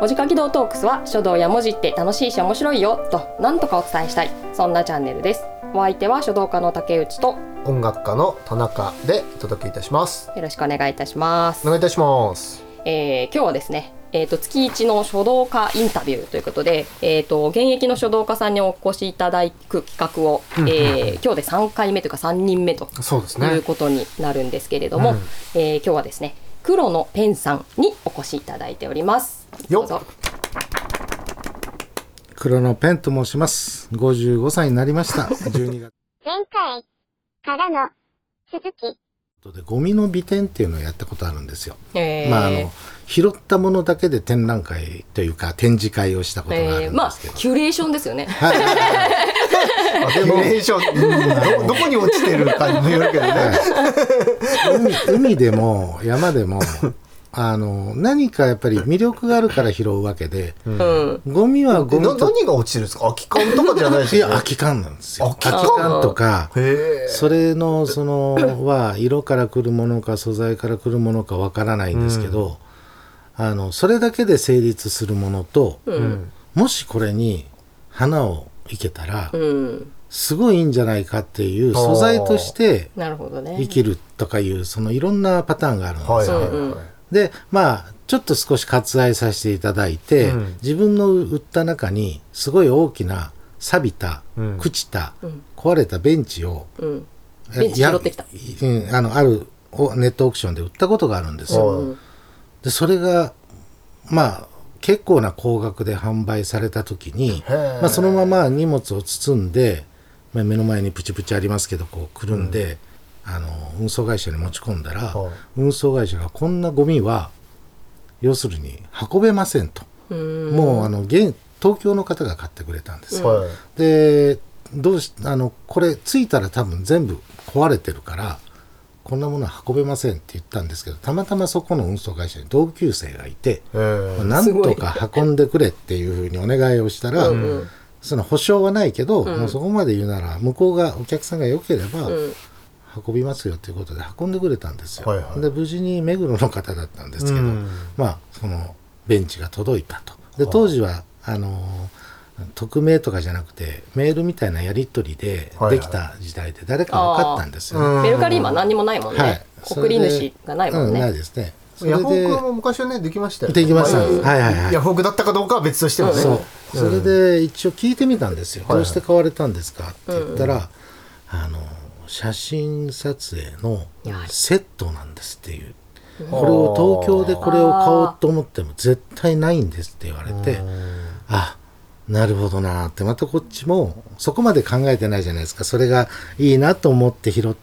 文字書き道トークスは書道や文字って楽しいし面白いよとなんとかお伝えしたいそんなチャンネルです。お相手は書道家の竹内と音楽家の田中でお届けいたします。よろしくお願いいたします。お願いいたします。えー今日はですねえー、と月一の書道家インタビューということで、えー、と現役の書道家さんにお越しいただく企画を、えー今日で3回目というか3人目とそうですね。いうことになるんですけれども、うん。えー今日はですね黒のペンさんにお越しいただいております。よっどうぞ黒のペンと申します。55歳になりました。12月。前回からの続き。でゴミの美展っていうのをやったことあるんですよ。えーまああの拾ったものだけで展覧会というか展示会をしたことがあえーまあるんですけど。キュレーションですよね。はいどどこに落ちてるかにもよるけどね海海でも山でもあの何かやっぱり魅力があるから拾うわけで、うん。ゴミはゴミなと何が落ちてるんですか？空き缶とかじゃないですよねいや空き缶なんですよ。空空きき缶缶とか。それのそのは色から来るものか素材から来るものかわからないんですけど、あのそれだけで成立するものと、うんもしこれに花をいけたら、うん。すごいいいんじゃないかっていう素材としてなるほどね。生きるとかいうそのいろんなパターンがあるんですよ。はいはいはい、うんうんでまあちょっと少し割愛させていただいて、うん自分の売った中にすごい大きな錆びた、うん朽ちた、うん壊れたベンチをうん。ベンチ拾ってきた。やうん、あのあるおネットオークションで売ったことがあるんですよ。でそれがまあ結構な高額で販売された時に、まあ、そのまま荷物を包んで、まあ、目の前にプチプチありますけどこうくるんで、あの運送会社に持ち込んだら、はい運送会社がこんなゴミは要するに運べませんと、うん。もうあの現東京の方が買ってくれたんですよ。はい。でどうしあのこれ着いたら多分全部壊れてるからこんなものは運べませんって言ったんですけどたまたまそこの運送会社に同級生がいて、なんとか運んでくれっていうふうにお願いをしたら、うんうんその保証はないけど、んもうそこまで言うなら向こうがお客さんが良ければ、うん。運びますよということで運んでくれたんですよ。はいはいで無事に目黒の方だったんですけど、うんまあそのベンチが届いたと。で当時はあの匿名とかじゃなくてメールみたいなやり取りでできた時代で誰か分かったんですよね。うんメルカリ今何にもないもんはいね。送り主がないもんうん、ないね。ですね。ヤフオでクも昔はねできましたよね。できました。はいはいはい。ヤフオクだったかどうかは別としてもね。そう。それで一応聞いてみたんですよ、どうして買われたんですかって言ったら、あの写真撮影のセットなんですっていう、これを東京でこれを買おうと思っても絶対ないんですって言われて、あなるほどなってまたこっちもそこまで考えてないじゃないですか。それがいいなと思って拾っ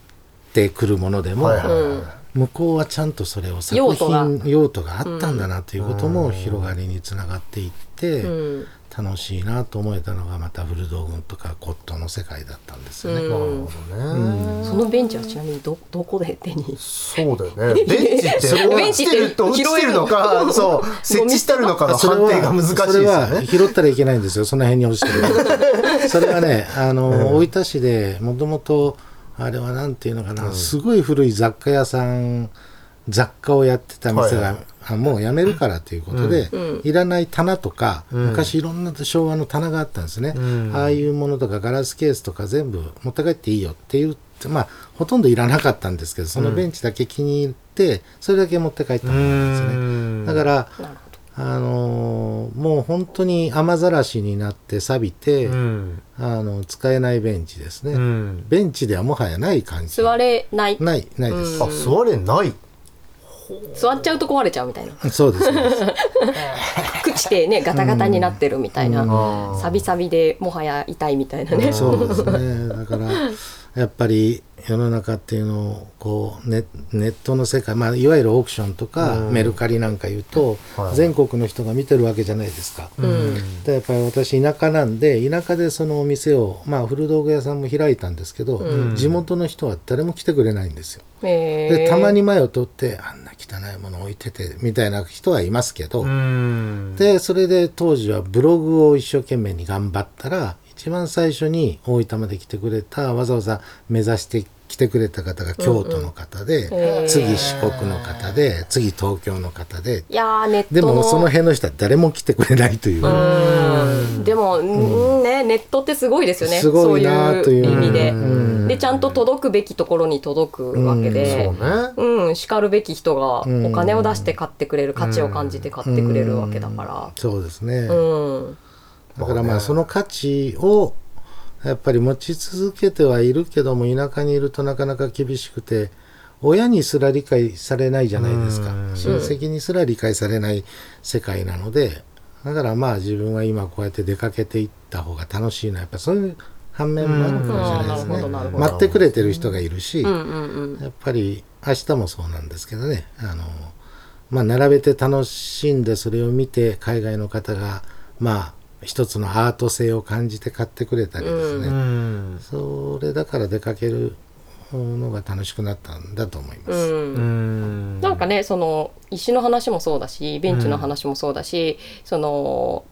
てくるものでも、はいはいはい。うん。向こうはちゃんとそれを作用途が。品用途があったんだなということも広がりにつながっていって、うん。楽しいなと思えたのがまた古道具とか骨董の世界だったんですよね。うん。なるほどね。そのベンチはちなみにどどこで手に？そうだよね。ベンチって、落ちてると落ちてるのか、そう、設置してあるのかの判定が難しいですそれよはね。拾ったらいけないんですよ。その辺に落ちてる。それはねあの、大分市でもともとあれはなんていうのかな、すごい古い雑貨屋さん雑貨をやってた店が、はいはいあもうやめるからということで、いらない棚とか、ん。昔いろんな昭和の棚があったんですね、ん。ああいうものとかガラスケースとか全部持って帰っていいよって言ってまあほとんどいらなかったんですけどそのベンチだけ気に入ってそれだけ持って帰ったものなんですね。だからあのーもう本当に雨ざらしになって錆びて、うん。あの使えないベンチですね、うん。ベンチではもはやない感じ。ど座れない。ないないです、あ、座れない。座っちゃうと壊れちゃうみたいな。そうですそうです。朽ちてねガタガタになってるみたいな、うん。サビサビでもはや痛いみたいなね、そうですね。だからやっぱり世の中っていうのをこうネネットの世界、まあ、いわゆるオークションとか、メルカリなんか言うと、はい全国の人が見てるわけじゃないですか。うんでやっぱり私田舎なんで田舎でそのお店をまあ古道具屋さんも開いたんですけど、地元の人は誰も来てくれないんですよ。えでたまに前を通ってあんな汚いもの置いててみたいな人はいますけど、うん。でそれで当時はブログを一生懸命に頑張ったら一番最初に大分まで来てくれたわざわざ目指して来てくれた方が京都の方で、へー。次四国の方で次東京の方で。いやーネットでのもその辺の人は誰も来てくれないという、うん。でも、うんね、ネットってすごいですよね。すごいなそうという意味で。うん。でちゃんと届くべきところに届くわけで。そうね。うん、しかるべき人がうん。お金を出して買ってくれる価値を感じて買ってくれるわけだかそうですね、らうんだからまあその価値をやっぱり持ち続けてはいるけども田舎にいるとなかなか厳しくて親にすら理解されないじゃないですか。親戚にすら理解されない世界なのでだからまあ自分は今こうやって出かけていった方が楽しいのはやっぱそういう反面もあるかもしれないですね。待ってくれてる人がいるし、やっぱり明日もそうなんですけどね。あの、まあ、並べて楽しんでそれを見て海外の方がまあ一つのアート性を感じて買ってくれたりですね、うん。それだから出かけるのが楽しくなったんだと思います。うん。うん。なんかねその石の話もそうだしベンチの話もそうだし、その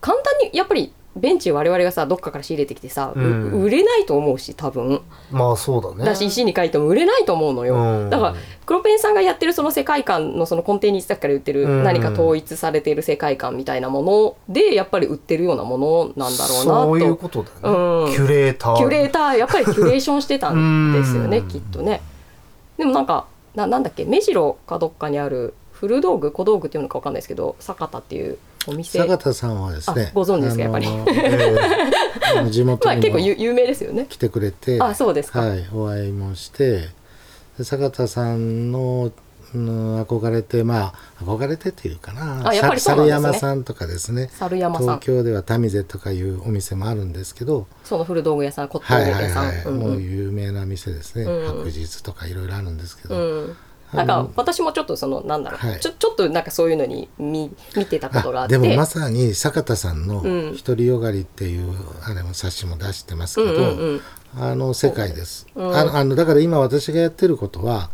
簡単にやっぱりベンチ我々がさどっかから仕入れてきてさ、ううん売れないと思うし多分。まあそうだね。だし石に書いても売れないと思うのよ、うん。だから黒ペンさんがやってるその世界観のその根底にさっきから言ってるうん。何か統一されている世界観みたいなものでやっぱり売ってるようなものなんだろうなと。そういうことだよね、うん。キュレーター。キュレーターやっぱりキュレーションしてたんですよねうん。きっとね。でもなんかななんだっけ目白かどっかにある古道具小道具っていうのかわかんないですけど坂田っていうお店。坂田さんはですねあご存知ですかやっぱり。えあの地元 まあ結構有有名ですよね。来てくれて、あそうですか、はい、お会いもしてで坂田さんの、うん、憧れてまあ憧れてっていうかなあやっぱりね。猿山さんとかですね。猿山さん。東京ではタミゼとかいうお店もあるんですけどその古道具屋さん骨董はいはい屋さん、はい、うんうん。もう有名な店ですね、うん。白日とかいろいろあるんですけど、うんなんか私もちょっとそのなんだろう、はい。ちょちょっとなんかそういうのに見見てたことがああって。でもまさに坂田さんのうん「独りよがり」っていうあれも冊子も出してますけど、うんうんうん。あの世界です、うん。あのあのだから今私がやってることは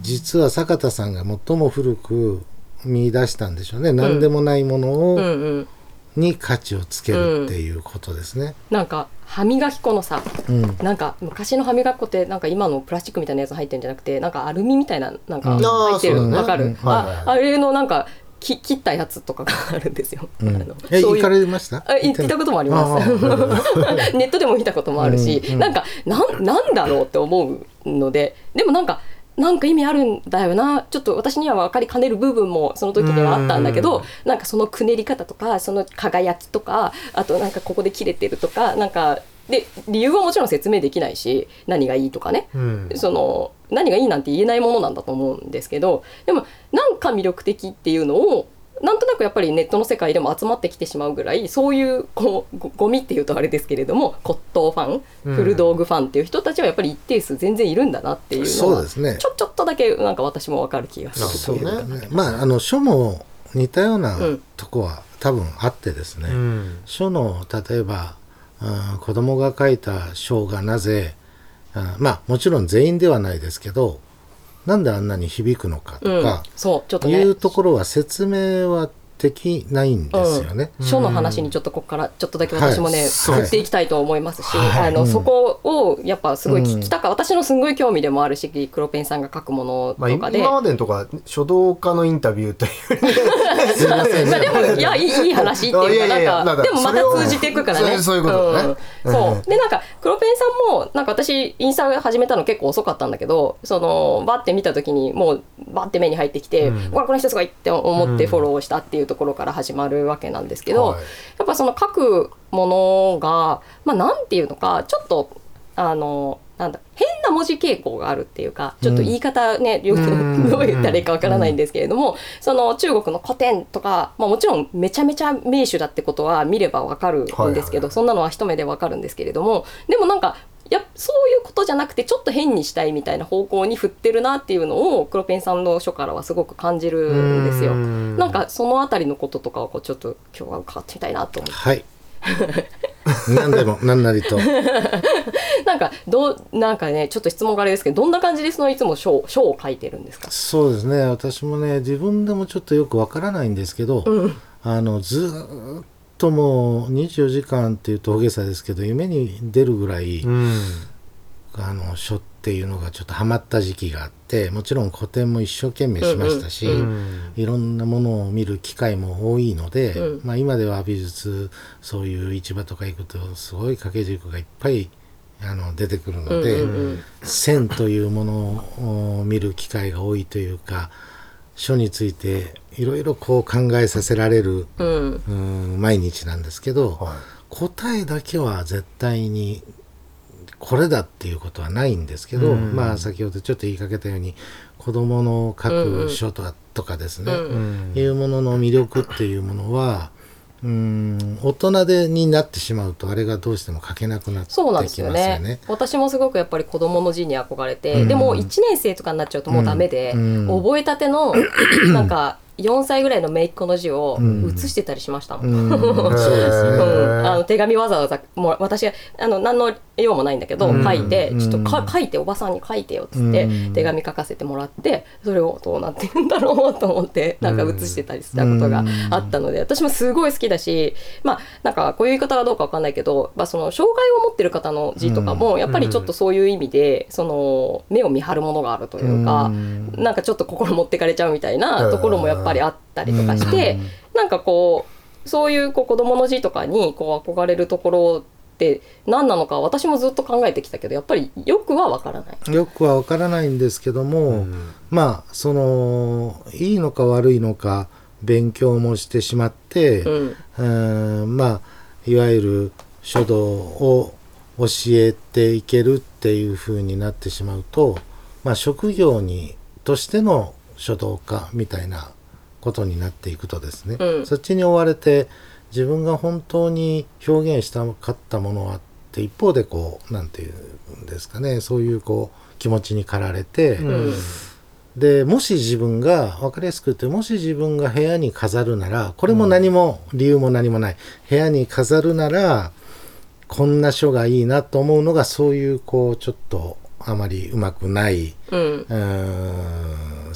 実は坂田さんが最も古く見出したんでしょうね、何でもないものを、うんうんに価値をつけるっていうことですね。なんか歯磨き粉のさうん。なんか昔の歯磨き粉ってなんか今のプラスチックみたいなやつ入ってるんじゃなくてなんかアルミみたいななんかうん入ってる。あーそうだね。わかる、うんあはいはいはい。あれのなんかき切ったやつとかがあるんですよ、うん。あのえ行かそういう。れました？あ行ったこともあります。ああネットでも見たこともあるし、うんうん。なんかなんなんだろうって思うのででもなんかなんか意味あるんだよな。ちょっと私には分かりかねる部分もその時にはあったんだけど、うん。なんかそのくねり方とかその輝きとかあとなんかここで切れてるとかなんかで理由はもちろん説明できないし何がいいとかね、うん。その何がいいなんて言えないものなんだと思うんですけどでもなんか魅力的っていうのをなんとなくやっぱりネットの世界でも集まってきてしまうぐらいそういうこうごゴミっていうとあれですけれども骨董ファンうん。古道具ファンっていう人たちはやっぱり一定数全然いるんだなっていうのはね。ちょちょっとだけなんか私も分かる気がするそうねね。まああの書も似たようなうん。とこは多分あってですね、うん。書の例えば、うん子供が書いた書がなぜ、うんまあもちろん全員ではないですけどなんであんなに響くのかとうんか、そうちょっとね。いうところは説明はできないんですよね。書の話にちょっとここからちょっとだけ私もね、はい。振っていきたいと思いますし、はい。あのうん。そこをやっぱすごい聞きたか、私のすごい興味でもあるし黒ペンさんが書くものまあ、とかで、今までのとか書道家のインタビューという すいませんまあでもいやいい話っていうかなんかでもまた通じていくからね。そういうことだね。うん。そう。うんでなんか黒ペンさんもなんか私インスタ始めたの結構遅かったんだけどそのバッて見た時にもうバッて目に入ってきて、うん。うわこの人すごいって思ってうん。フォローしたっていうところから始まるわけなんですけど、はい。やっぱその書くものがまあなんていうのかちょっとあのなんだ変な文字傾向があるっていうかちょっと言い方ね、うん。どう言ったらいいかわからないんですけれども、その中国の古典とか、まあ、もちろんめちゃめちゃ名手だってことは見ればわかるんですけど、はいはいはい。そんなのは一目でわかるんですけれどもでもなんかやそういうことじゃなくてちょっと変にしたいみたいな方向に振ってるなっていうのを黒ペンさんの書からはすごく感じるんですよ。うんなんかそのあたりのこととかをこうちょっと今日は伺ってみたいなと思ってはい。何でも何なりと。なんかどうなんかねちょっと質問があれですけどどんな感じでそのいつも書書を書いてるんですか？そうですね。私もね自分でもちょっとよくわからないんですけど、うんあのずーっともう24時間っていうと大げさですけど夢に出るぐらい、うん。あの書っていうのがちょっとハマった時期があってもちろん古典も一生懸命しましたし、うん。いろんなものを見る機会も多いので、うん。まあ、今では美術そういう市場とか行くとすごい掛け軸がいっぱいあの出てくるので、うんうんうん。線というものを見る機会が多いというか書についていろいろこう考えさせられる、うん。うん毎日なんですけど、はい。答えだけは絶対にこれだっていうことはないんですけど、うん。まあ先ほどちょっと言いかけたように子どもの書く書とかとかですね、うん。うん。いうものの魅力っていうものはうん大人でになってしまうとあれがどうしても書けなくなってきそうなんますよですよね。ね。私もすごくやっぱり子供の字に憧れて、うん。でも1年生とかになっちゃうともうダメで、うん。覚えたてのなんか4歳ぐらいの姪っ子の字をうん。写してたりしましたもん。あの手紙わざわざもう私があの何の用もないんだけど、うん。書いてうん。ちょっとか書いておばさんに書いてよっつって、うん。手紙書かせてもらってそれをどうなってるんだろうと思ってなんか写してたりしたことがあったので、私もすごい好きだしまあなんかこういう言い方がどうかわかんないけど、まあ、その障害を持ってる方の字とかもやっぱりちょっとそういう意味でその目を見張るものがあるというか。うん。なんかちょっと心持ってかれちゃうみたいなところもやっぱりあったりとかして、なんかこうそういうこう子供の字とかにこう憧れるところって何なのか私もずっと考えてきたけどやっぱりよくはわからない。よくはわからないんですけども、うん。まあそのいいのか悪いのか勉強もしてしまって、うん。うんまあいわゆる書道を教えていけるっていう風になってしまうと、まあ、職業にとしての書道家みたいなことになっていくとですね、うん。そっちに追われて自分が本当に表現したかったものはって一方でこうなんていうんですかねそういうこう気持ちに駆られて、うん。でもし自分が分かりやすく言ってもし自分が部屋に飾るならこれも何も理由も何もない。部屋に飾るならこんな書がいいなと思うのがそういうこうちょっとあまりうまくないうん。うーん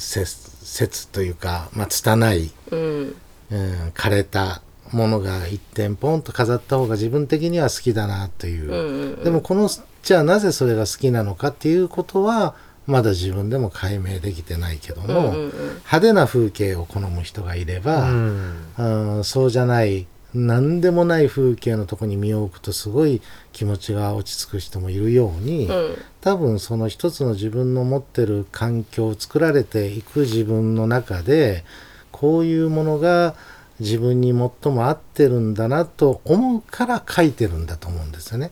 説説というか、まあ、拙い、うん。うん、枯れたものが一点ポンと飾った方が自分的には好きだなという。うんうん。でもこのじゃあなぜそれが好きなのかっていうことはまだ自分でも解明できてないけども、うんうんうん。派手な風景を好む人がいれば、うん。うんそうじゃない何でもない風景のとこに身を置くとすごい気持ちが落ち着く人もいるように、うん多分その一つの自分の持ってる環境を作られていく自分の中でこういうものが自分に最も合ってるんだなと思うから書いてるんだと思うんですよね。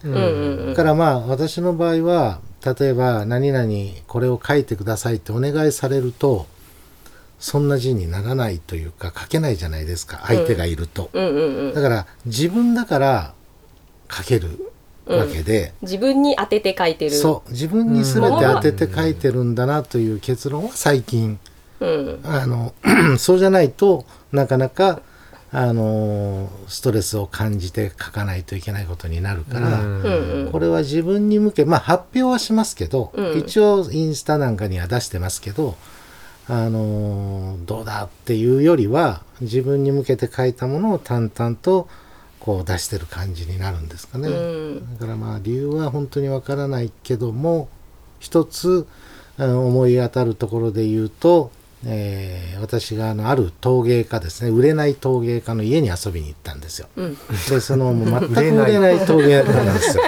だからまあ私の場合は例えば何々これを書いてくださいってお願いされるとそんな字にならないというか書けないじゃないですか相手がいると。うんうんうん。だから自分だから書けるわけで、自分に当てて書いてる。そう。自分に全て当てて書いてるんだなという結論は最近。うん。あの そうじゃないとなかなかあのストレスを感じて書かないといけないことになるから。うんうん。これは自分に向けまあ発表はしますけど、うん。一応インスタなんかには出してますけどあのーどうだっていうよりは自分に向けて書いたものを淡々とこう出してる感じになるんですかね、うん。だからまあ理由は本当にわからないけども一つ思い当たるところで言うと、えー私があのある陶芸家ですね。売れない陶芸家の家に遊びに行ったんですよ。うん。でそのもう全く 売れない陶芸家なんですよ。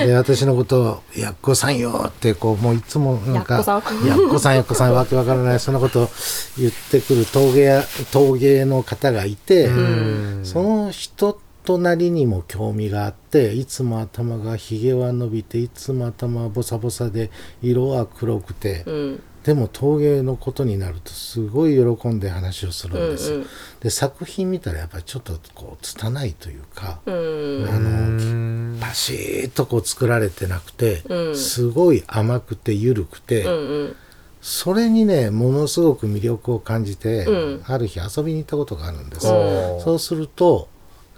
で私のことを「やっこさんよ」ってこうもういつもなんかやっこさん。やっこさんやっこさんわけわからないそんなことを言ってくる陶芸や陶芸の方がいて、うん。その人となりにも興味があっていつも頭がひげは伸びていつも頭はボサボサで色は黒くて、うんでも陶芸のことになるとすごい喜んで話をするんですよ。うんうん。で作品見たらやっぱりちょっとこう拙いというか、うん。あのパシーッとこう作られてなくて、うん。すごい甘くて緩くて、うんうん。それにねものすごく魅力を感じて、うん。ある日遊びに行ったことがあるんです。そうすると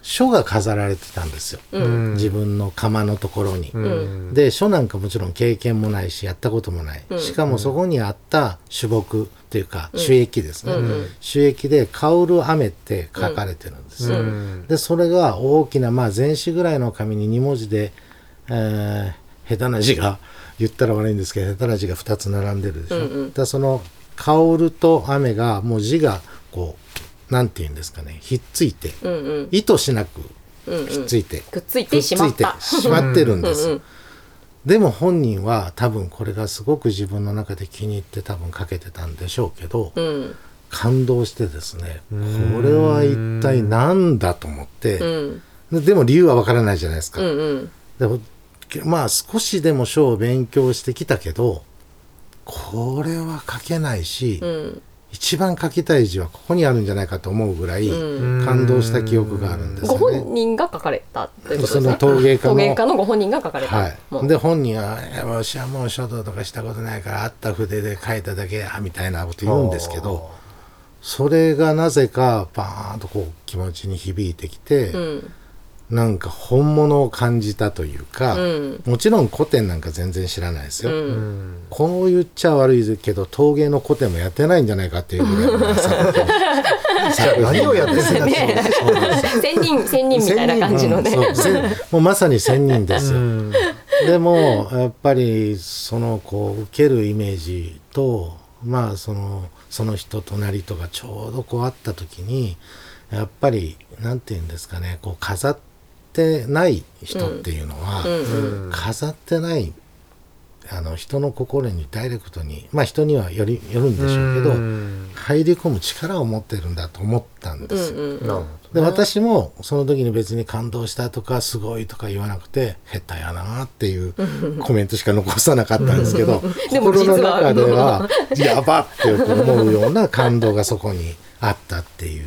書が飾られてたんですよ、うん。自分の窯のところに。うん。で書なんかもちろん経験もないしやったこともない、うん。しかもそこにあった種木っていうか樹液ですね、うんうん。樹液で「香る雨」って書かれてるんですよ、うん。でそれが大きな、まあ、全紙ぐらいの紙に2文字で、えー下手な字が言ったら悪いんですけど下手な字が2つ並んでるでしょ、うんうん。だからその「香る」と「雨」がもう字がこうなんて言うんですかねひっついて、うんうん。意図しなくうんうん。ひっついて、くっついてしまった。くっついてしまってるんです、うんうん。でも本人は多分これがすごく自分の中で気に入って多分かけてたんでしょうけど、うん。感動してですねこれは一体何だと思って、うん。ででも理由はわからないじゃないですか、うんうん。でもまあ少しでも書を勉強してきたけどこれは書けないし、うん一番書きたい字はここにあるんじゃないかと思うぐらいうん。感動した記憶があるんですね。本人が書かれたということですそのね陶芸家の陶芸家のご本人が書かれた、はい。で本人は「いや私はもう書道とかしたことないからあった筆で書いただけや」みたいなこと言うんですけどそれがなぜかバーンとこう気持ちに響いてきて、うんなんか本物を感じたというか、うん。もちろん古典なんか全然知らないですよ。うん。こう言っちゃ悪いけど陶芸の古典もやってないんじゃないかっていうぐらい 何をやってるんだね千 人千人みたいな感じのね。うん もうまさに仙人ですよ。うん。でもやっぱりそのこう受けるイメージとまあそのその人となりとかちょうどこう会った時にやっぱりなんて言うんですかねこう飾ってない人っていうのは、うん。飾ってないあの人の心にダイレクトにまあ人にはよりよるんでしょうけど、うん。入り込む力を持ってるんだと思ったんですよ。うんうんなるほで私もその時に別に感動したとかすごいとか言わなくて下手やなっていうコメントしか残さなかったんですけどでも心の中ではやばって思うような感動がそこにあったっていう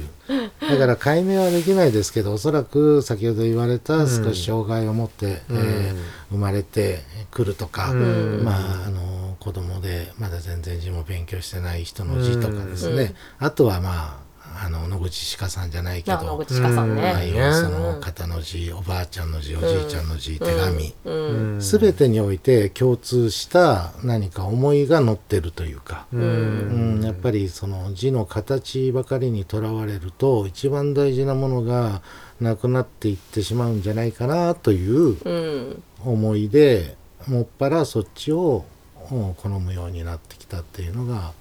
だから解明はできないですけどおそらく先ほど言われた少し障害を持って、えー生まれてくるとか、うん。まああの子供でまだ全然字も勉強してない人の字とかですね、あとはまああの野口鹿さんじゃないけどあ野口鹿さんね。はその方の字おばあちゃんの字おじいちゃんの字、手紙、うん。すべてにおいて共通した何か思いが乗ってるというか、ううんん。やっぱりその字の形ばかりにとらわれると一番大事なものがなくなっていってしまうんじゃないかなといううん。思いでもっぱらそっちをうん好むようになってきたっていうのが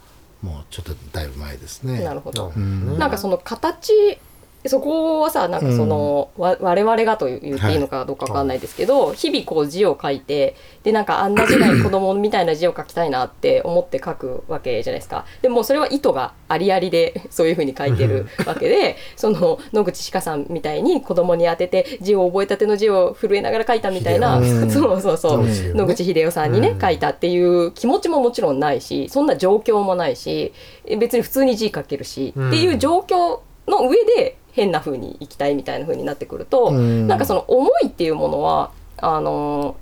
もうちょっとだいぶ前ですね。なるほど。うん。なんかその形そこはさなんかその、わ我々がと言っていいのかどうかわかんないですけど、日々こう字を書いてでなんかあんな字が子供みたいな字を書きたいなって思って書くわけじゃないですか。でもそれは意図がありありでそういうふうに書いてるわけで その野口鹿さんみたいに子供に当てて字を覚えたての字を震えながら書いたみたいな、そうそうそう。ね。野口英世さんにね、うん。書いたっていう気持ちももちろんないしそんな状況もないしえ別に普通に字書けるし、うん。っていう状況の上で変な風に行きたいみたいな風になってくると、うん。なんかその思いっていうものはあの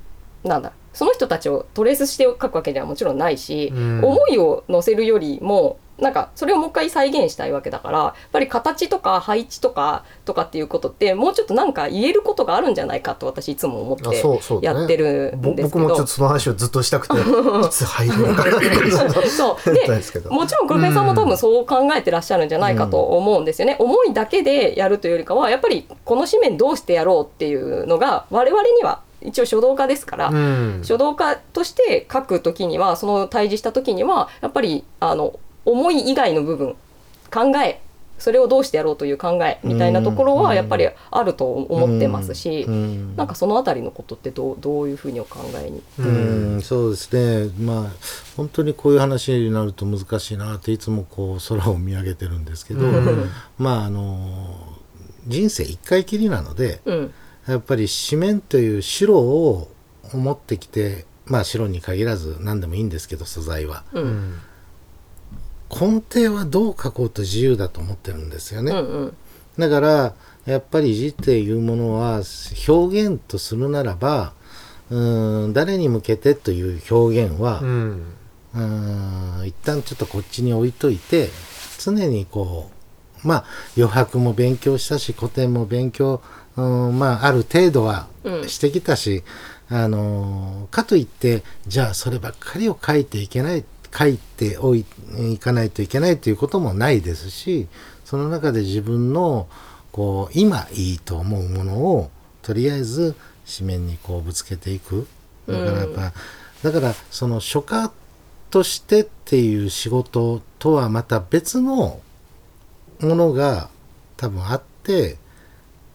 ーなんだその人たちをトレースして書くわけではもちろんないし、うん。思いを乗せるよりもなんかそれをもう一回再現したいわけだからやっぱり形とか配置とかとかっていうことってもうちょっとなんか言えることがあるんじゃないかと私いつも思っあてやってるぼんですけど。僕もちょっと。その話をずっとしたくて いつ入るのかそう。でもちろん黒部さんも多分そう考えてらっしゃるんじゃないかと思うんですよね、思いだけでやるというよりかはやっぱりこの紙面どうしてやろうっていうのが我々には一応書道家ですから、うん。書道家として書く時にはその対峙した時にはやっぱりあの思い以外の部分考えそれをどうしてやろうという考えみたいなところはやっぱりあると思ってますし、うん。なんかそのあたりのことってどうどういうふうにお考えに？うん、そうですね。まあ本当にこういう話になると難しいなっていつもこう空を見上げてるんですけど、うん。まああの人生一回きりなのでうん。やっぱり紙面という白を持ってきてまあ白に限らず何でもいいんですけど素材は。うん。うん根底はどう書こうと自由だと思ってるんですよね。うんうん。だからやっぱり字っていうものは表現とするならばうん誰に向けてという表現は、うん。うーん一旦ちょっとこっちに置いといて常にこうまあ余白も勉強したし古典も勉強、うん、まあある程度はうん。してきたし、あのかといってじゃあそればっかりを書いていけない書いておいいかないといけないということもないですしその中で自分のこう今いいと思うものをとりあえず紙面にこうぶつけていくだからやっぱ、だからその書家としてっていう仕事とはまた別のものが多分あって、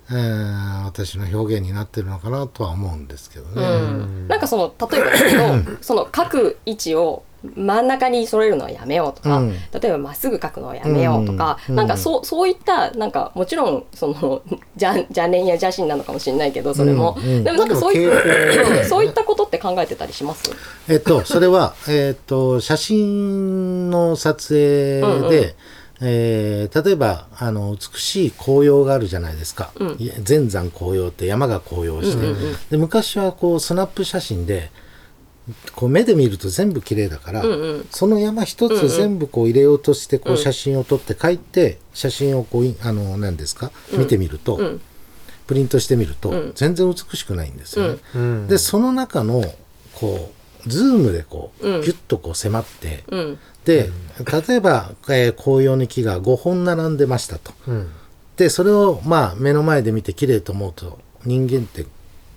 えー私の表現になってるのかなとは思うんですけどね。うんなんかその例えばけど その書く位置を真ん中に揃えるのはやめようとか、うん。例えばまっすぐ書くのはやめようとか、うんなんかそうそういったなんかもちろんその 邪邪念や邪心なのかもしれないけどそれも、うんうん。でもなんかそういまあでもうんそういったことって考えてたりします？えっと、それは、えっと、写真の撮影で、うんうん。えー例えばあの美しい紅葉があるじゃないですか、全山紅葉って山が紅葉して、うんうんうん。で昔はこうスナップ写真でこう目で見ると全部綺麗だから、うんうん。その山一つ全部こう入れようとしてこううん写真を撮って書いて写真をこういあの何ですか？見てみると、うん。プリントしてみるとうん。全然美しくないんですよね。うん。でその中のこうズームでこう、うん。ギュッとこう迫ってうん。で例えば、えー紅葉の木が5本並んでましたと。うん。でそれをまあ目の前で見て綺麗と思うと人間って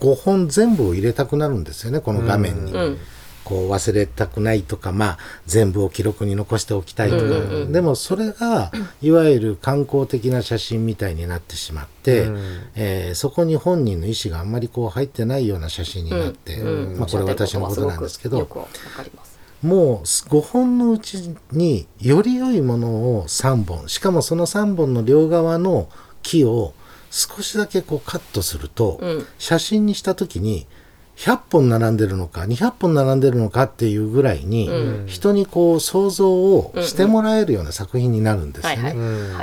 5本全部を入れたくなるんですよねこの画面に、うん。こう忘れたくないとかまあ全部を記録に残しておきたいとか、うんうんうん。でもそれがいわゆる観光的な写真みたいになってしまって、うん。えーそこに本人の意思があんまりこう入ってないような写真になって、うんまあ、これ私のことなんですけどもう5本のうちにより良いものを3本しかもその3本の両側の木を少しだけこうカットすると、うん。写真にした時に100本並んでるのか200本並んでるのかっていうぐらいに、うん。人にこう想像をしてもらえるような作品になるんですよね。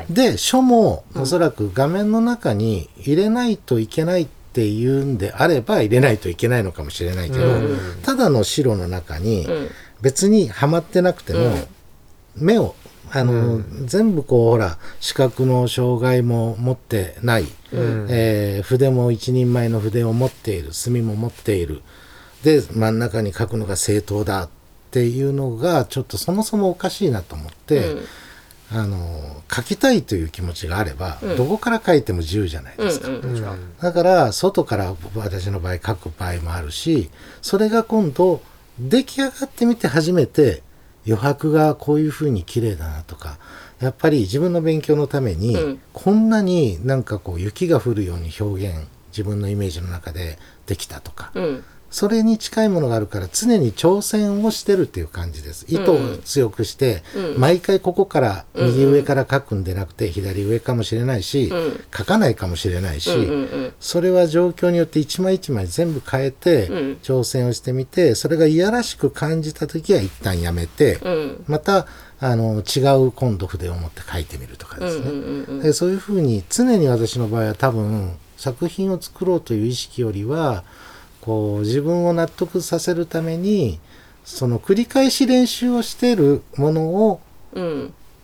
で書もおそらく画面の中に入れないといけないっていうんであれば入れないといけないのかもしれないけど、うん。ただの白の中にうん。別にはまってなくても、うん。目をあの、う全部こうほら視覚の障害も持ってない、うん。えー筆も一人前の筆を持っている墨も持っている。で真ん中に書くのが正当だっていうのがちょっとそもそもおかしいなと思って。うん。あの書きたいという気持ちがあれば、うん。どこから書いても自由じゃないうんですか、だから外から私の場合書く場合もあるしそれが今度出来上がってみて初めて余白がこういうふうに綺麗だなとかやっぱり自分の勉強のために、うん。こんなになんかこう雪が降るように表現自分のイメージの中でできたとか、うんそれに近いものがあるから常に挑戦をしてるっていう感じです。糸を強くして、うん。毎回ここから右上から書くんでなくて左上かもしれないし、うん。書かないかもしれないし、うんうんうん。それは状況によって一枚一枚全部変えてうん。挑戦をしてみて、それがいやらしく感じた時は一旦やめて、うん。またあの違う今度筆を持って書いてみるとかですね。うんうんうんそういうふうに常に私の場合は多分作品を作ろうという意識よりはこう自分を納得させるためにその繰り返し練習をしているものを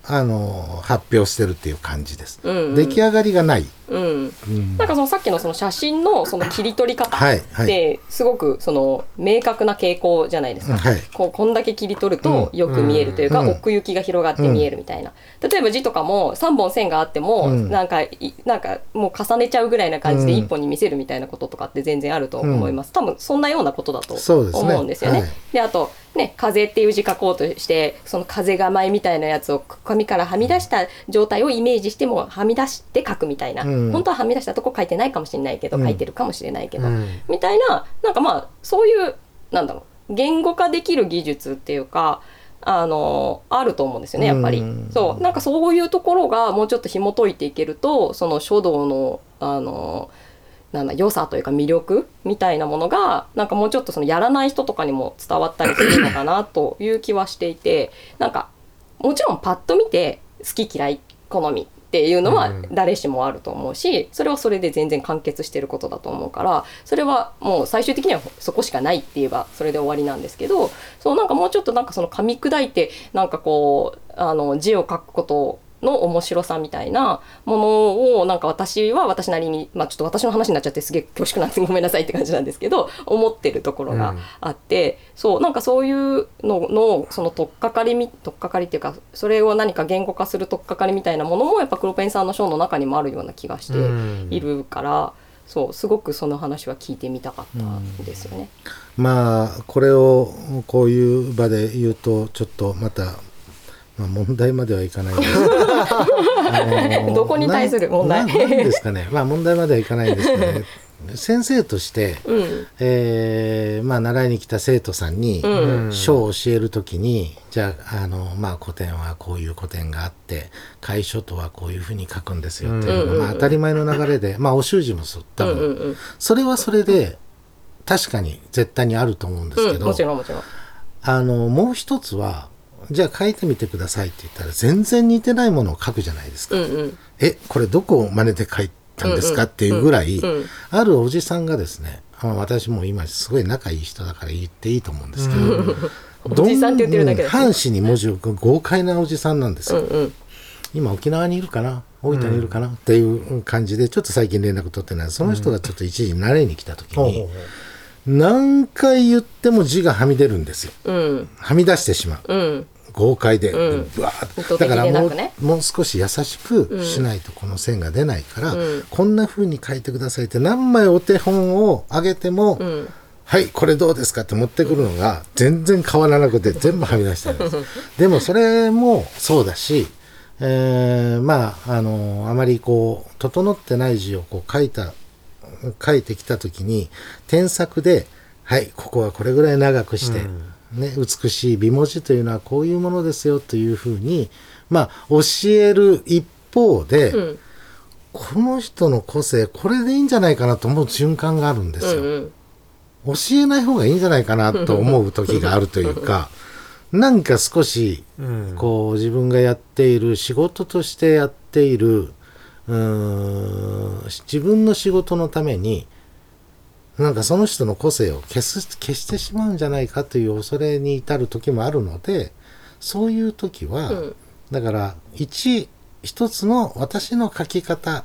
あの発表してるっていう感じです。うんうん。出来上がりがない。うん。うん。なんかそのさっきのその写真のその切り取り方ってすごくその明確な傾向じゃないですか。はい。こうこんだけ切り取るとよく見えるというか、うん。奥行きが広がって見えるみたいな、例えば字とかも3本線があっても、うん。なんかいなんかもう重ねちゃうぐらいな感じでうん1本に見せるみたいなこととかって全然あると思います、多分そんなようなことだと思うんですよね。はい。であとね、風っていう字書こうとしてその風構えみたいなやつを紙からはみ出した状態をイメージしてもはみ出して書くみたいな、うん。本当ははみ出したとこ書いてないかもしれないけど、うん。書いてるかもしれないけど、うん。みたいななんかまあそういうなんだろう言語化できる技術っていうかあのあると思うんですよねやっぱり、うん。そうなんかそういうところがもうちょっと紐解いていけるとその書道のあのなんだ良さというか魅力みたいなものがなんかもうちょっとそのやらない人とかにも伝わったりするのかなという気はしていてなんかもちろんパッと見て好き嫌い好みっていうのはうん誰しもあると思うしそれはそれで全然完結してることだと思うからそれはもう最終的にはそこしかないって言えばそれで終わりなんですけどそうなんかもうちょっとなんかその噛み砕いてなんかこうあの字を書くことの面白さみたいなものをなんか私は私なりに、まあ、ちょっと私の話になっちゃってすげえ恐縮なんです ごめんなさいって感じなんですけど思ってるところがあって、そうなんかそういうののその取っかかりみ取っかかりっていうかそれを何か言語化する取っかかりみたいなものもやっぱ黒ペンさんの章の中にもあるような気がしているから。そうすごくその話は聞いてみたかったんですよね。まあこれをこういう場で言うとちょっとまた、まあ、問題まではいかない。んですけどあのどこに対する問題？ですかね。まあ問題まではいかないんですけどね。先生として、うん。えーまあ、習いに来た生徒さんにうん。書を教えるときに、じゃああの、まあ、古典はこういう古典があって楷書とはこういうふうに書くんですよっていうのが、まあ、当たり前の流れで、まあ、お習字もそう多分、うんうんうん。それはそれで確かに絶対にあると思うんですけうん、ど、もちろんもちろん。あのもう一つはじゃあ書いてみてくださいって言ったら全然似てないものを書くじゃないですか。うんうん。えこれどこを真似て書いたんですかっていうぐらい、うんうん。あるおじさんがですねあ私も今すごい仲いい人だから言っていいと思うんですけど、おじさんどん半紙に文字を置く豪快なおじさんなんですよ、うんうん。今沖縄にいるかな？大分にいるかな、っていう感じでちょっと最近連絡取ってない。その人がちょっと一時慣れに来た時に、何回言っても字がはみ出るんですよ。うん。はみ出してしまう。うん豪快で、うん。ーっ意図的とだからもう,、ねもう少し優しくしないとこの線が出ないから、うん。こんな風に書いてくださいって何枚お手本をあげても、うん。はいこれどうですかって持ってくるのが全然変わらなくて全部はみ出してるんです。でもそれもそうだし、えーまああのあまりこう整ってない字をこう書いた書いてきた時に添削ではいここはこれぐらい長くして、ね、美しい美文字というのはこういうものですよというふうにまあ教える一方で、うん。この人の個性これでいいんじゃないかなと思う瞬間があるんですよ。うんうん。教えない方がいいんじゃないかなと思う時があるというかなんか少しうん。こう自分がやっている仕事としてやっているうーん自分の仕事のためになんかその人の個性を消す消してしまうんじゃないかという恐れに至る時もあるのでそういう時は、うん。だから一一つの私の書き方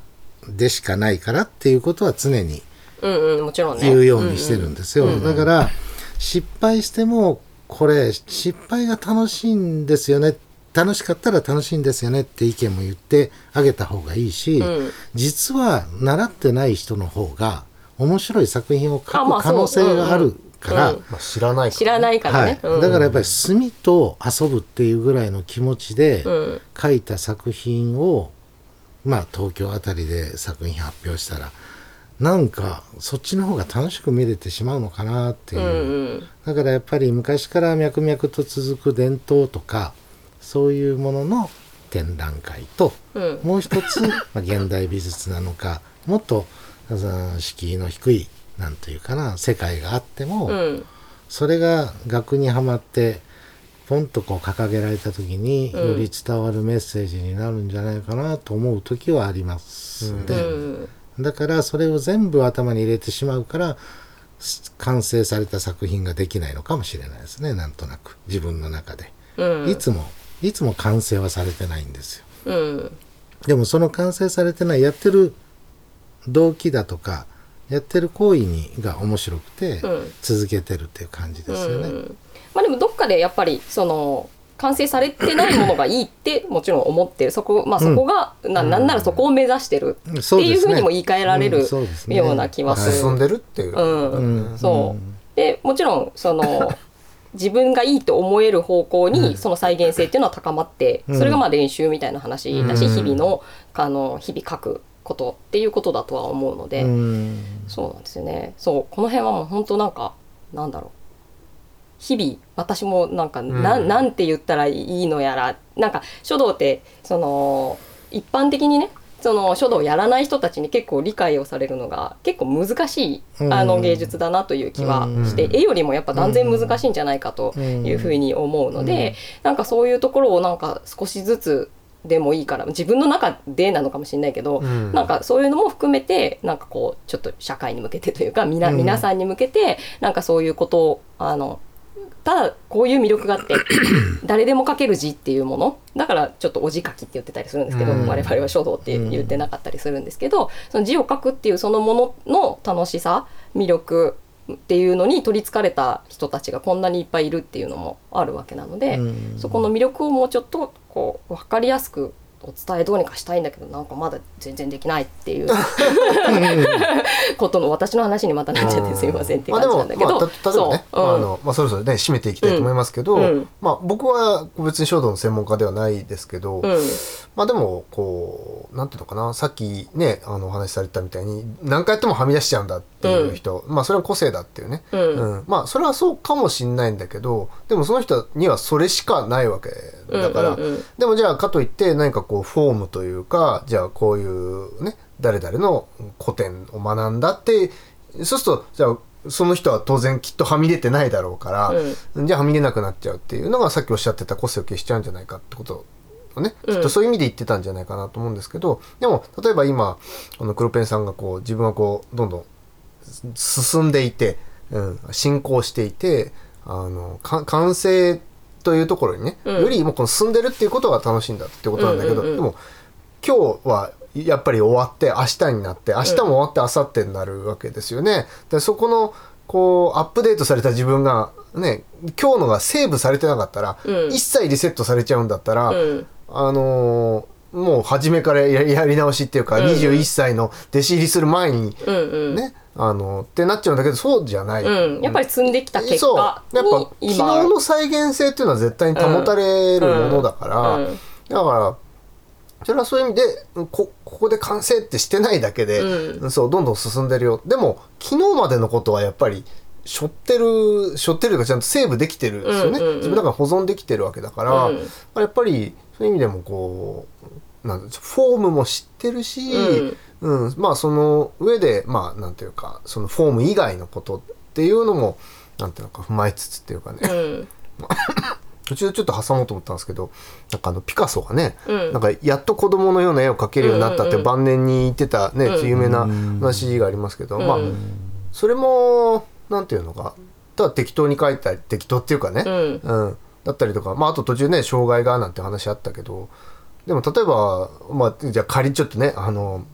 でしかないからっていうことは常に言うようにしてるんですよ、だから失敗してもこれ失敗が楽しいんですよね。楽しかったら楽しいんですよねって意見も言ってあげた方がいいし、うん。実は習ってない人の方が面白い作品を書く可能性があるから、そううん。まあ、知らない知らないからはい。ね、うん。だからやっぱり墨と遊ぶっていうぐらいの気持ちでうん。書いた作品を、まあ東京あたりで作品発表したらなんかそっちの方が楽しく見れてしまうのかなっていう。う、んうん。だからやっぱり昔から脈々と続く伝統とかそういうものの展覧会とうん。もう一つ、まあ、現代美術なのかもっと敷居の低いなんというかな世界があっても、うん。それが額にはまってポンとこう掲げられた時にうん。より伝わるメッセージになるんじゃないかなと思う時はありますうで、ん。だからそれを全部頭に入れてしまうからす完成された作品ができないのかもしれないですね。なんとなく。自分の中で、うん。いつもいつも完成はされてないんですよ。うん。でもその完成されてないやってる動機だとかやってる行為にが面白くてうん。続けてるっていう感じですよね、うんまあでもどっかでやっぱりその完成されてないものがいいって もちろん思ってる。そこまあそこが、ななんならそこを目指してる。っていうふうにも言い換えられるような気はする。進んでるっていう、うん。うん。そう。でもちろんその 自分がいいと思える方向にその再現性っていうのは高まって、うん。それがまあ練習みたいな話だし、うん。日々のあの日々書くことっていうことだとは思うので、うん。そうなんですよね。そうこの辺はもう本当なんかなんだろう。日々私もなんか、なうん。なんて言ったらいいのやらなんか書道ってその一般的にねその書道をやらない人たちに結構理解をされるのが結構難しいうん。あの芸術だなという気はして、うん。絵よりもやっぱ断然難しいんじゃないかというふうに思うので、なんかそういうところをなんか少しずつでもいいから自分の中でなのかもしれないけど、うん。なんかそういうのも含めてなんかこうちょっと社会に向けてというかみなうん。皆さんに向けてなんかそういうことをあのただこういう魅力があって 誰でも書ける字っていうものだからちょっとお字書きって言ってたりするんですけど、うん。我々は書道って言ってなかったりするんですけど、その字を書くっていうそのものの楽しさ魅力っていうのに取りつかれた人たちがこんなにいっぱいいるっていうのもあるわけなので、うん。そこの魅力をもうちょっとこう分かりやすくお伝えどうにかしたいんだけどなんかまだ全然できないっていう ことの私の話にまたなっちゃってすいませんっていう感じなんだけど、まあ、あ、た例えばね、そううん。あのまあ、そろそろね締めていきたいと思いますけど、うん。うん。まあ、僕は別に書道の専門家ではないですけど、うんまあでもこうなんていうのかな。さっきねあのお話しされたみたいに何回やってもはみ出しちゃうんだっていう人、まあそれは個性だっていうね、うん。まあそれはそうかもしんないんだけどでもその人にはそれしかないわけだから、うんうんうん。でもじゃあかといって何かこうフォームというかじゃあこういうね誰々の古典を学んだってそうするとじゃあその人は当然きっとはみ出てないだろうから、じゃあはみ出なくなっちゃうっていうのがさっきおっしゃってた個性を消しちゃうんじゃないかってことをね、きっとそういう意味で言ってたんじゃないかなと思うんですけどでも例えば今この黒ペンさんがこう自分はこうどんどん進んでいて、うん、進行していてあのか完成というところにね、よりもうこの進んでるっていうことが楽しいんだってことなんだけど、うんうんうんでも今日はやっぱり終わって明日になって明日も終わって明後日になるわけですよね。でそこのこうアップデートされた自分がね今日のがセーブされてなかったら、うん。一切リセットされちゃうんだったら、うんあのーもう初めからややり直しっていうか、うんうん。21歳の弟子入りする前にうんうん。ね、あのってなっちゃうんだけどそうじゃない。うん、やっぱり積んできた結そう。果やっぱに昨日の再現性っていうのは絶対に保たれるものだから、うん。うん。だからそれはそういう意味でこここで完成ってしてないだけで、うそうどんどん進んでるよ。でも昨日までのことはやっぱり背負ってる背負ってるというかちゃんとセーブできてるんですよね、うんうんうん。自分だから保存できてるわけだから、うん。やっぱりそういう意味でもこうなんだフォームも知ってるし、うん。まあその上でまあなんていうかそのフォーム以外のことっていうのもなんていうのか踏まえつつっていうかね、うん。途中でちょっと挟もうと思ったんですけどなんかあのピカソがね、うん。なんかやっと子供のような絵を描けるようになったってうんうんうん。晩年に言ってたね、うん有名な話がありますけど、まあうんそれもなんていうのかただ適当に描いたり適当っていうかね、うん。うんだったりとか、まあ、あと途中ね障害がなんて話あったけどでも例えば、まあ、じゃあ仮にちょっとねあの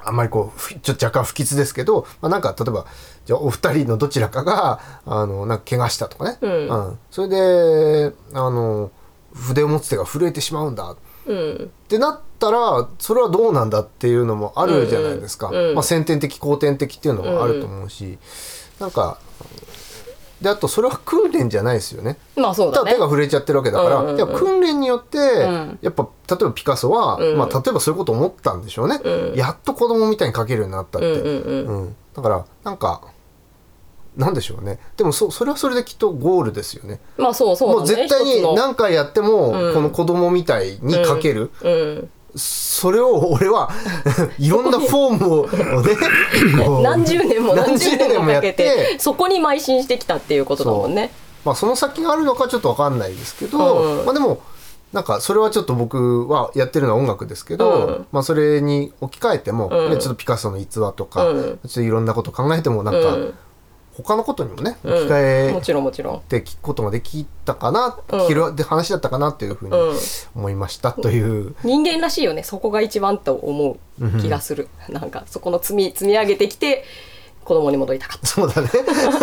あんまりこうふちょっと若干不吉ですけど、まあ、なんか例えばじゃあお二人のどちらかがあのなんか怪我したとかね、うん。それであの筆を持つ手が震えてしまうんだ。うん。ってなったらそれはどうなんだっていうのもあるじゃないですか、うん。うん。まあ、先天的後天的っていうのもあると思うし、なんかであとそれは訓練じゃないですよね。まあそうだね。ただ手が震えちゃってるわけだから、うんうんうん。訓練によって、ん。やっぱ例えばピカソは、うん。まあ、例えばそういうこと思ったんでしょうね、うん。やっと子供みたいに描けるようになったって、うんうんうん。うん。だからなんかなんでしょうね。でもそそれはそれできっとゴールですよね。まあそうそうもう絶対に何回やっても、うん。この子供みたいに描ける、うんそれを俺は いろんなフォームをね 何十年も何十年もかけてそこに邁進してきたっていうことだもんね。まあ、その先があるのかちょっと分かんないですけど、うん。まあでもなんかそれはちょっと僕はやってるのは音楽ですけど、うん。まあそれに置き換えても、うん。ねちょっとピカソの逸話とか、うん。ちょっといろんなこと考えてもなんか、うん他のことにもねうん。置き換えもちろんもちろん。て聞くことができたかな、うん。聞ける話だったかなというふうにうん。思いましたという、人間らしいよねそこが一番と思う気がする、なんかそこの積み積み上げてきて子供に戻りたかった。そうだね。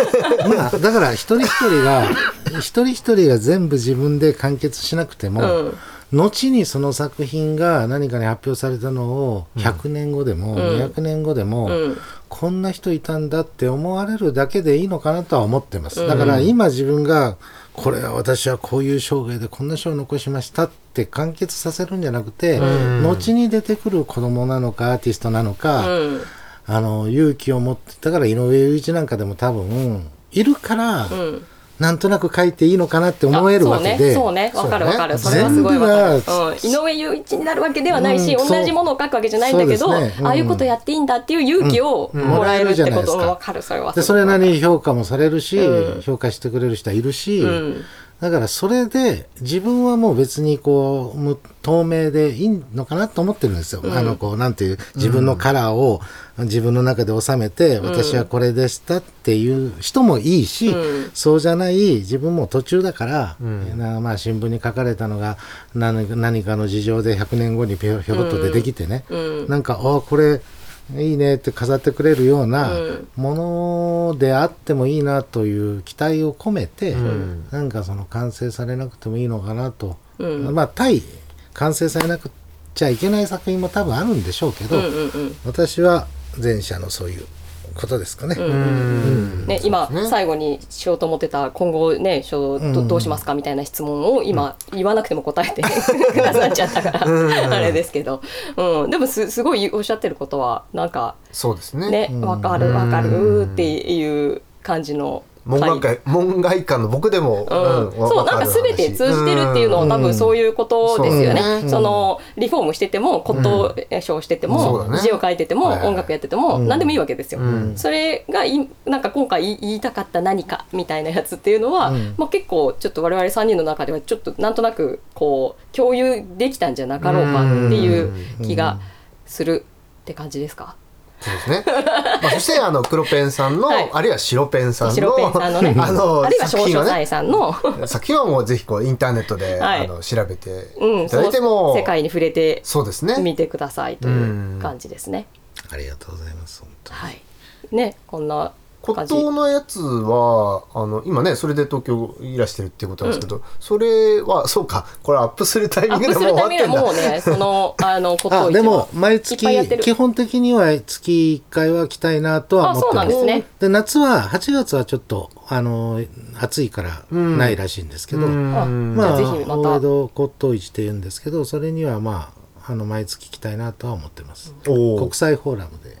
まあだから一人一人が一人一人が全部自分で完結しなくても、うん。後にその作品が何かに発表されたのを100年後でも、ん。200年後でも、うんこんな人いたんだって思われるだけでいいのかなとは思ってます。だから今自分がこれは私はこういう生涯でこんな書を残しましたって完結させるんじゃなくて、後に出てくる子供なのかアーティストなのか、うん。あの勇気を持ってだから井上雄一なんかでも多分いるから、うんなんとなく書いていいのかなって思えるわけで。そうね。わかるわかる。それはすごいわかる、井上雄一になるわけではないし、同じものを書くわけじゃないんだけど、ああいうことやっていいんだっていう勇気をもらえるってことわかる。それはでそれなりに評価もされるし、うん。評価してくれる人はいるし、うん。だからそれで自分はもう別にこう無透明でいいのかなと思ってるんですよ。あのこうなんていう自分のカラーを自分の中で収めて、私はこれでしたっていう人もいいし、うん。そうじゃない自分も途中だから、なまあ新聞に書かれたのが何か何かの事情で100年後にぴょひょろっと出てきてね、うん。なんかあこれいいねって飾ってくれるようなうん。ものであってもいいなという期待を込めて、ん。なんかその完成されなくてもいいのかなと、うん。まあ対完成されなくちゃいけない作品も多分あるんでしょうけど、うんうんうん。私は前者のそういうことですかね。うん。ね、今、ね。最後にしようと思ってた今後ね書どどうしますかみたいな質問を今、言わなくても答えて くださっちゃったから、あれですけど、うん、でもすすごいおっしゃってることはなんかそうですね。ねわかるわかるっていう感じの門外会門外漢の僕でも、うん。わそうなんか全て通じてるっていうのは多分そういうことですよね。そのリフォームしてても骨董賞してても、字を書いてても、はいはい。音楽やってても、何でもいいわけですよ。ん。それがいなんか今回言い言いたかった何かみたいなやつっていうのは、まあ、結構ちょっと我々3人の中ではちょっとなんとなくこう共有できたんじゃなかろうかっていう気がするって感じですか？そうですね。まあ、そしてあの黒ペンさんの、はいあるいは白ペンさんの白ペンさんのね、あのあるいは少作品はね々祭さんの、作品はもうぜひこうインターネットで、はいあの調べてうん、いただいても、世界に触れてそうですね。みてくださいという感じですね。ありがとうございます。本当にはい。ね、こんな骨。董のやつはあの今ねそれで東京いらしてるっていうことなんですけど、それはそうかこれアップするタイミングでもう終わってんだ。もうね、その、あの、ことをあでも毎月基本的には月1回は来たいなとは思ってます。ですね。で夏は8月はちょっとあの暑いからないらしいんですけど、うん。あまあ大江戸骨董市って言うんですけどそれにはまああの毎月来たいなとは思ってます。おー国際フォーラムで。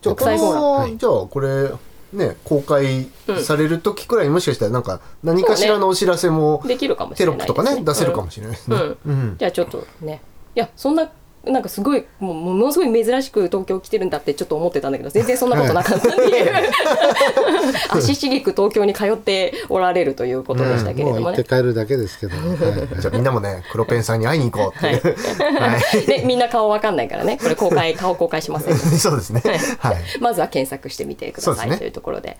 じゃあこ国際フォーラム。の、はい。じゃあこれね公開される時くらいにもしかしたらなんか何かしらのお知らせもできるかもしテれないです、ロップとかね出せるかもししれないですね。れない。うん。うんじゃあちょっとね。いや、そんな、なんかすごい、もうものすごい珍しく東京来てるんだってちょっと思ってたんだけど、全然そんなことなかったっていう。足しげく東京に通っておられるということでしたけれどもねもう行って。帰るだけですけど、はいじゃあみんなもね黒ペンさんに会いに行こうってはいで、みんな顔わかんないからね、これ公開、顔公開しませんそうですね。はい。まずは検索してみてくださいというところで。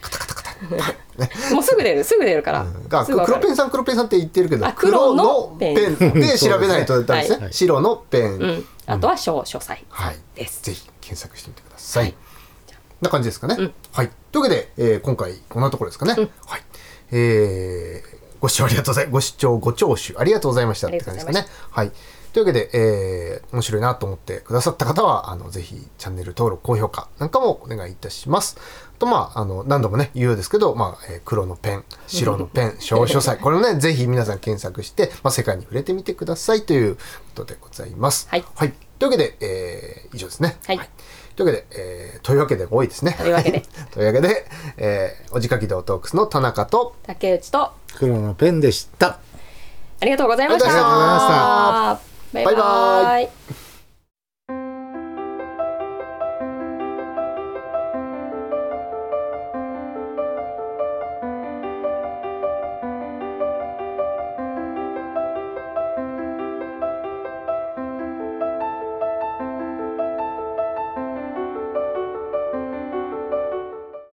もうすぐ出る、すぐ出るから。が黒ペンさん黒ペンさんって言ってるけどあ黒のペン。で調べないとダメですね。はい。白のペン、うん。あとは小書斎はい。です。ぜひ検索してみてください、はい。な感じですかね、はい。というわけで、えー今回こんなところですかね、はい。えーご視聴ありがとうございご視聴ご聴取ありがとうございましたって感じですかね。はい。というわけで、えー面白いなと思ってくださった方はあのぜひチャンネル登録高評価なんかもお願いいたします。あとまああの何度もね言うようですけど、まあえー黒のペン白のペン 小書斎。これをねぜひ皆さん検索して、まあ、世界に触れてみてくださいということでございます。はい。というわけで、えー以上ですね。はい。というわけで、えーというわけで多いですね。というわけでというわけで、えーおじかき道トークスの田中と、竹内と黒のペンでした。ありがとうございました。ありがとうございました。バイババイバイ。